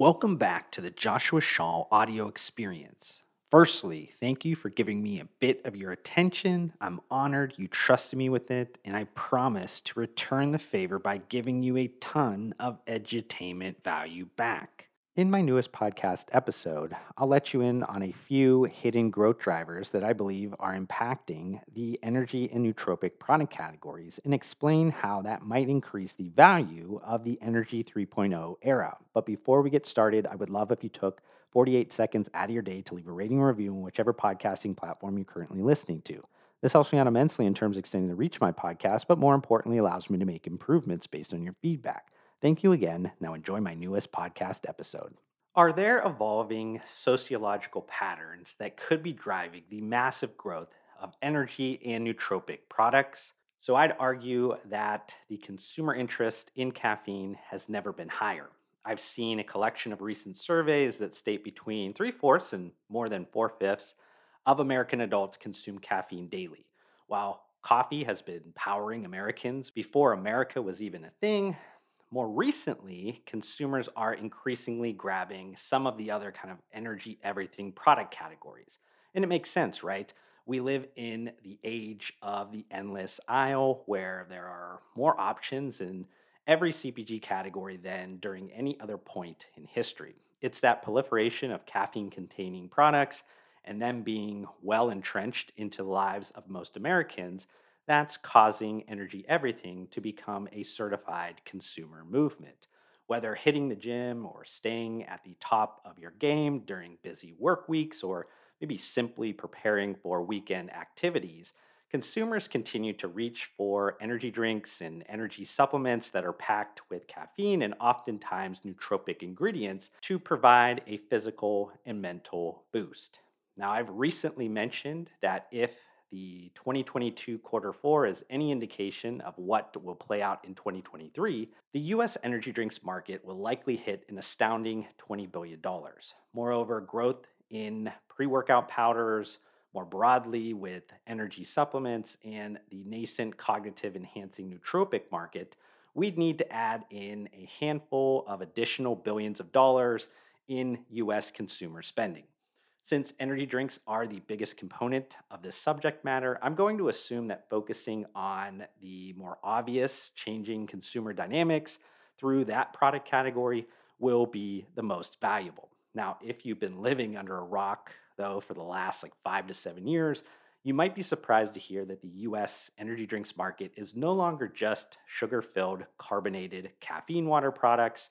Welcome back to the Joshua Shaw audio experience. Firstly, thank you for giving me a bit of your attention. I'm honored you trusted me with it, and I promise to return the favor by giving you a ton of edutainment value back. In my newest podcast episode, I'll let you in on a few hidden growth drivers that I believe are impacting the energy and nootropic product categories and explain how that might increase the value of the Energy 3.0 era. But before we get started, I would love if you took 48 seconds out of your day to leave a rating or review on whichever podcasting platform you're currently listening to. This helps me out immensely in terms of extending the reach of my podcast, but more importantly, allows me to make improvements based on your feedback. Thank you again. Now enjoy my newest podcast episode. Are there evolving sociological patterns that could be driving the massive growth of energy and nootropic products? So I'd argue that the consumer interest in caffeine has never been higher. I've seen a collection of recent surveys that state between three fourths and more than four fifths of American adults consume caffeine daily. While coffee has been powering Americans before America was even a thing, more recently, consumers are increasingly grabbing some of the other kind of energy everything product categories. And it makes sense, right? We live in the age of the endless aisle where there are more options in every CPG category than during any other point in history. It's that proliferation of caffeine containing products and them being well entrenched into the lives of most Americans that's causing Energy Everything to become a certified consumer movement. Whether hitting the gym or staying at the top of your game during busy work weeks or maybe simply preparing for weekend activities, consumers continue to reach for energy drinks and energy supplements that are packed with caffeine and oftentimes nootropic ingredients to provide a physical and mental boost. Now, I've recently mentioned that if the 2022 quarter four is any indication of what will play out in 2023, the US energy drinks market will likely hit an astounding $20 billion. Moreover, growth in pre workout powders, more broadly with energy supplements, and the nascent cognitive enhancing nootropic market, we'd need to add in a handful of additional billions of dollars in US consumer spending. Since energy drinks are the biggest component of this subject matter, I'm going to assume that focusing on the more obvious changing consumer dynamics through that product category will be the most valuable. Now, if you've been living under a rock, though, for the last like five to seven years, you might be surprised to hear that the US energy drinks market is no longer just sugar filled carbonated caffeine water products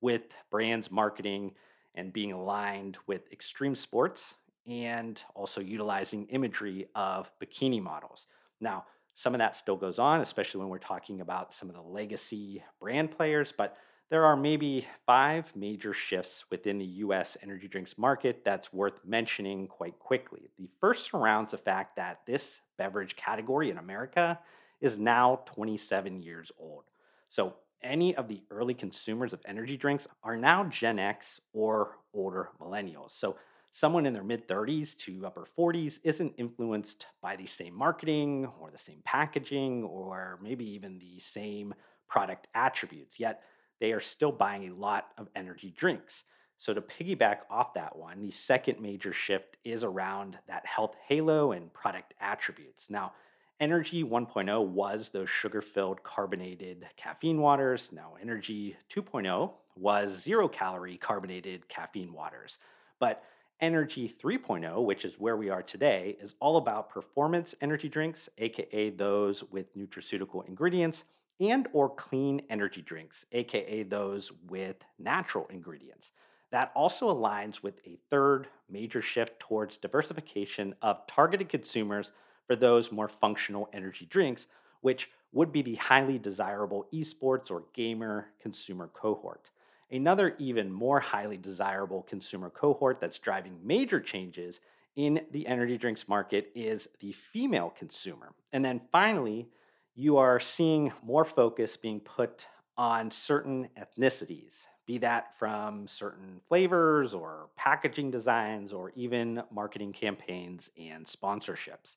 with brands marketing and being aligned with extreme sports and also utilizing imagery of bikini models. Now, some of that still goes on, especially when we're talking about some of the legacy brand players, but there are maybe five major shifts within the US energy drinks market that's worth mentioning quite quickly. The first surrounds the fact that this beverage category in America is now 27 years old. So, any of the early consumers of energy drinks are now Gen X or older millennials. So, someone in their mid 30s to upper 40s isn't influenced by the same marketing or the same packaging or maybe even the same product attributes, yet they are still buying a lot of energy drinks. So, to piggyback off that one, the second major shift is around that health halo and product attributes. Now, Energy 1.0 was those sugar filled carbonated caffeine waters. Now, Energy 2.0 was zero calorie carbonated caffeine waters. But Energy 3.0, which is where we are today, is all about performance energy drinks, aka those with nutraceutical ingredients, and or clean energy drinks, aka those with natural ingredients. That also aligns with a third major shift towards diversification of targeted consumers for those more functional energy drinks, which would be the highly desirable esports or gamer consumer cohort. Another even more highly desirable consumer cohort that's driving major changes in the energy drinks market is the female consumer. And then finally, you are seeing more focus being put on certain ethnicities, be that from certain flavors or packaging designs or even marketing campaigns and sponsorships.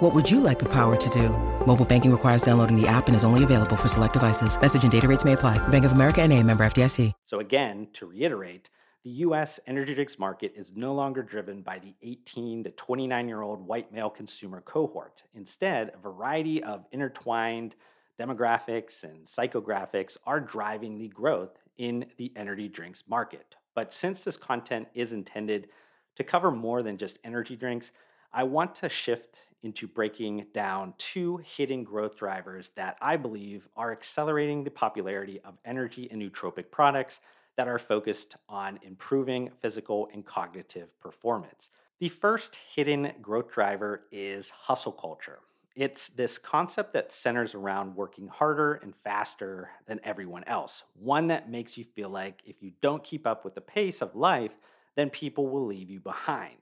What would you like the power to do? Mobile banking requires downloading the app and is only available for select devices. Message and data rates may apply. Bank of America and a member FDIC. So again, to reiterate, the U.S. energy drinks market is no longer driven by the 18 to 29 year old white male consumer cohort. Instead, a variety of intertwined demographics and psychographics are driving the growth in the energy drinks market. But since this content is intended to cover more than just energy drinks, I want to shift into breaking down two hidden growth drivers that I believe are accelerating the popularity of energy and nootropic products that are focused on improving physical and cognitive performance. The first hidden growth driver is hustle culture. It's this concept that centers around working harder and faster than everyone else, one that makes you feel like if you don't keep up with the pace of life, then people will leave you behind.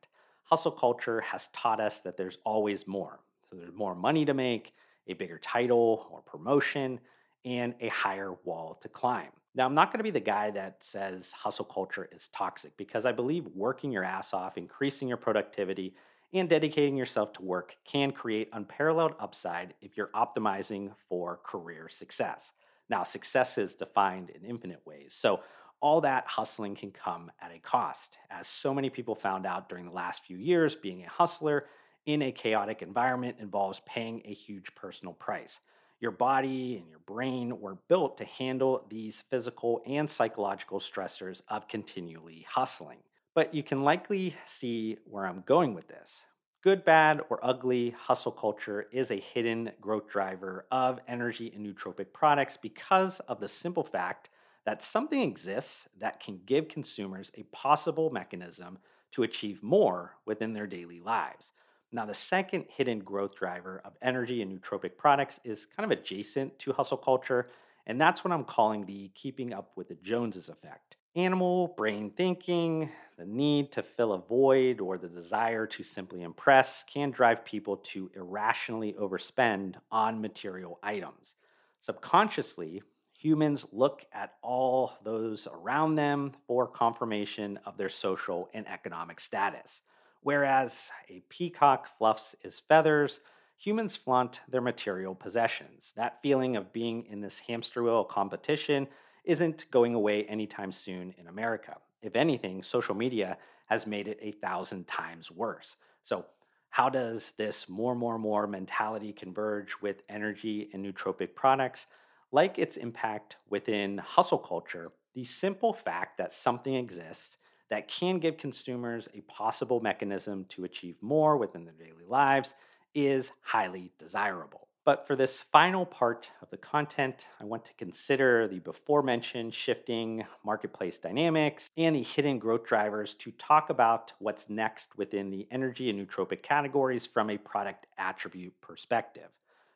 Hustle culture has taught us that there's always more. So there's more money to make, a bigger title or promotion, and a higher wall to climb. Now, I'm not going to be the guy that says hustle culture is toxic because I believe working your ass off, increasing your productivity, and dedicating yourself to work can create unparalleled upside if you're optimizing for career success. Now, success is defined in infinite ways. So, all that hustling can come at a cost. As so many people found out during the last few years, being a hustler in a chaotic environment involves paying a huge personal price. Your body and your brain were built to handle these physical and psychological stressors of continually hustling. But you can likely see where I'm going with this. Good, bad, or ugly, hustle culture is a hidden growth driver of energy and nootropic products because of the simple fact that something exists that can give consumers a possible mechanism to achieve more within their daily lives. Now, the second hidden growth driver of energy and nootropic products is kind of adjacent to hustle culture, and that's what I'm calling the keeping up with the Joneses effect. Animal brain thinking, the need to fill a void, or the desire to simply impress can drive people to irrationally overspend on material items. Subconsciously, humans look at all those around them for confirmation of their social and economic status. Whereas a peacock fluffs his feathers, humans flaunt their material possessions. That feeling of being in this hamster wheel competition isn't going away anytime soon in America. If anything, social media has made it a thousand times worse. So, how does this more, more, more mentality converge with energy and nootropic products? Like its impact within hustle culture, the simple fact that something exists that can give consumers a possible mechanism to achieve more within their daily lives is highly desirable. But for this final part of the content, I want to consider the before mentioned shifting marketplace dynamics and the hidden growth drivers to talk about what's next within the energy and nootropic categories from a product attribute perspective.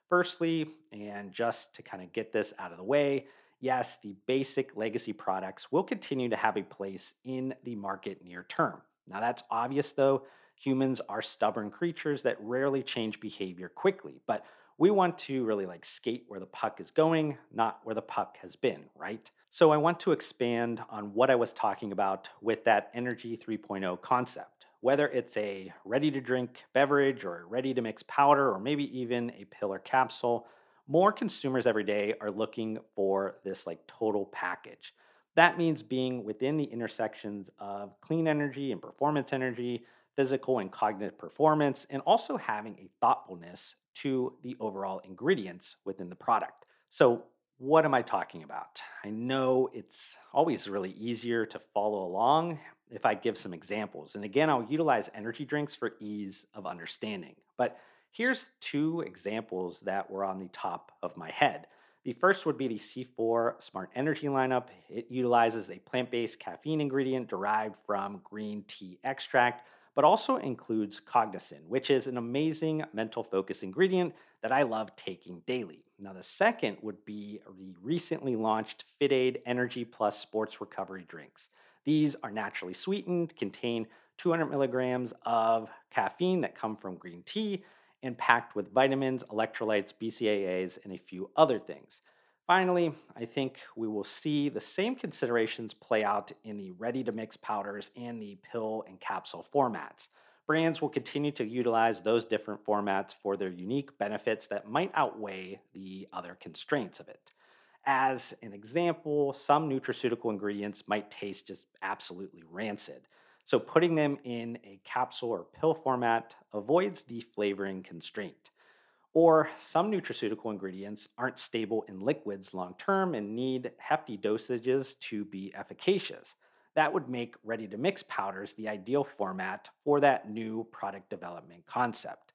Firstly, and just to kind of get this out of the way, yes, the basic legacy products will continue to have a place in the market near term. Now, that's obvious though. Humans are stubborn creatures that rarely change behavior quickly, but we want to really like skate where the puck is going, not where the puck has been, right? So I want to expand on what I was talking about with that Energy 3.0 concept. Whether it's a ready to drink beverage or a ready to mix powder or maybe even a pill or capsule, more consumers every day are looking for this like total package. That means being within the intersections of clean energy and performance energy, physical and cognitive performance, and also having a thoughtfulness to the overall ingredients within the product. So, what am I talking about? I know it's always really easier to follow along if I give some examples. And again, I'll utilize energy drinks for ease of understanding. But here's two examples that were on the top of my head. The first would be the C4 Smart Energy lineup. It utilizes a plant based caffeine ingredient derived from green tea extract, but also includes Cognizin, which is an amazing mental focus ingredient that I love taking daily. Now, the second would be the recently launched FitAid Energy Plus Sports Recovery drinks. These are naturally sweetened, contain 200 milligrams of caffeine that come from green tea, and packed with vitamins, electrolytes, BCAAs, and a few other things. Finally, I think we will see the same considerations play out in the ready to mix powders and the pill and capsule formats. Brands will continue to utilize those different formats for their unique benefits that might outweigh the other constraints of it. As an example, some nutraceutical ingredients might taste just absolutely rancid. So, putting them in a capsule or pill format avoids the flavoring constraint. Or some nutraceutical ingredients aren't stable in liquids long term and need hefty dosages to be efficacious. That would make ready to mix powders the ideal format for that new product development concept.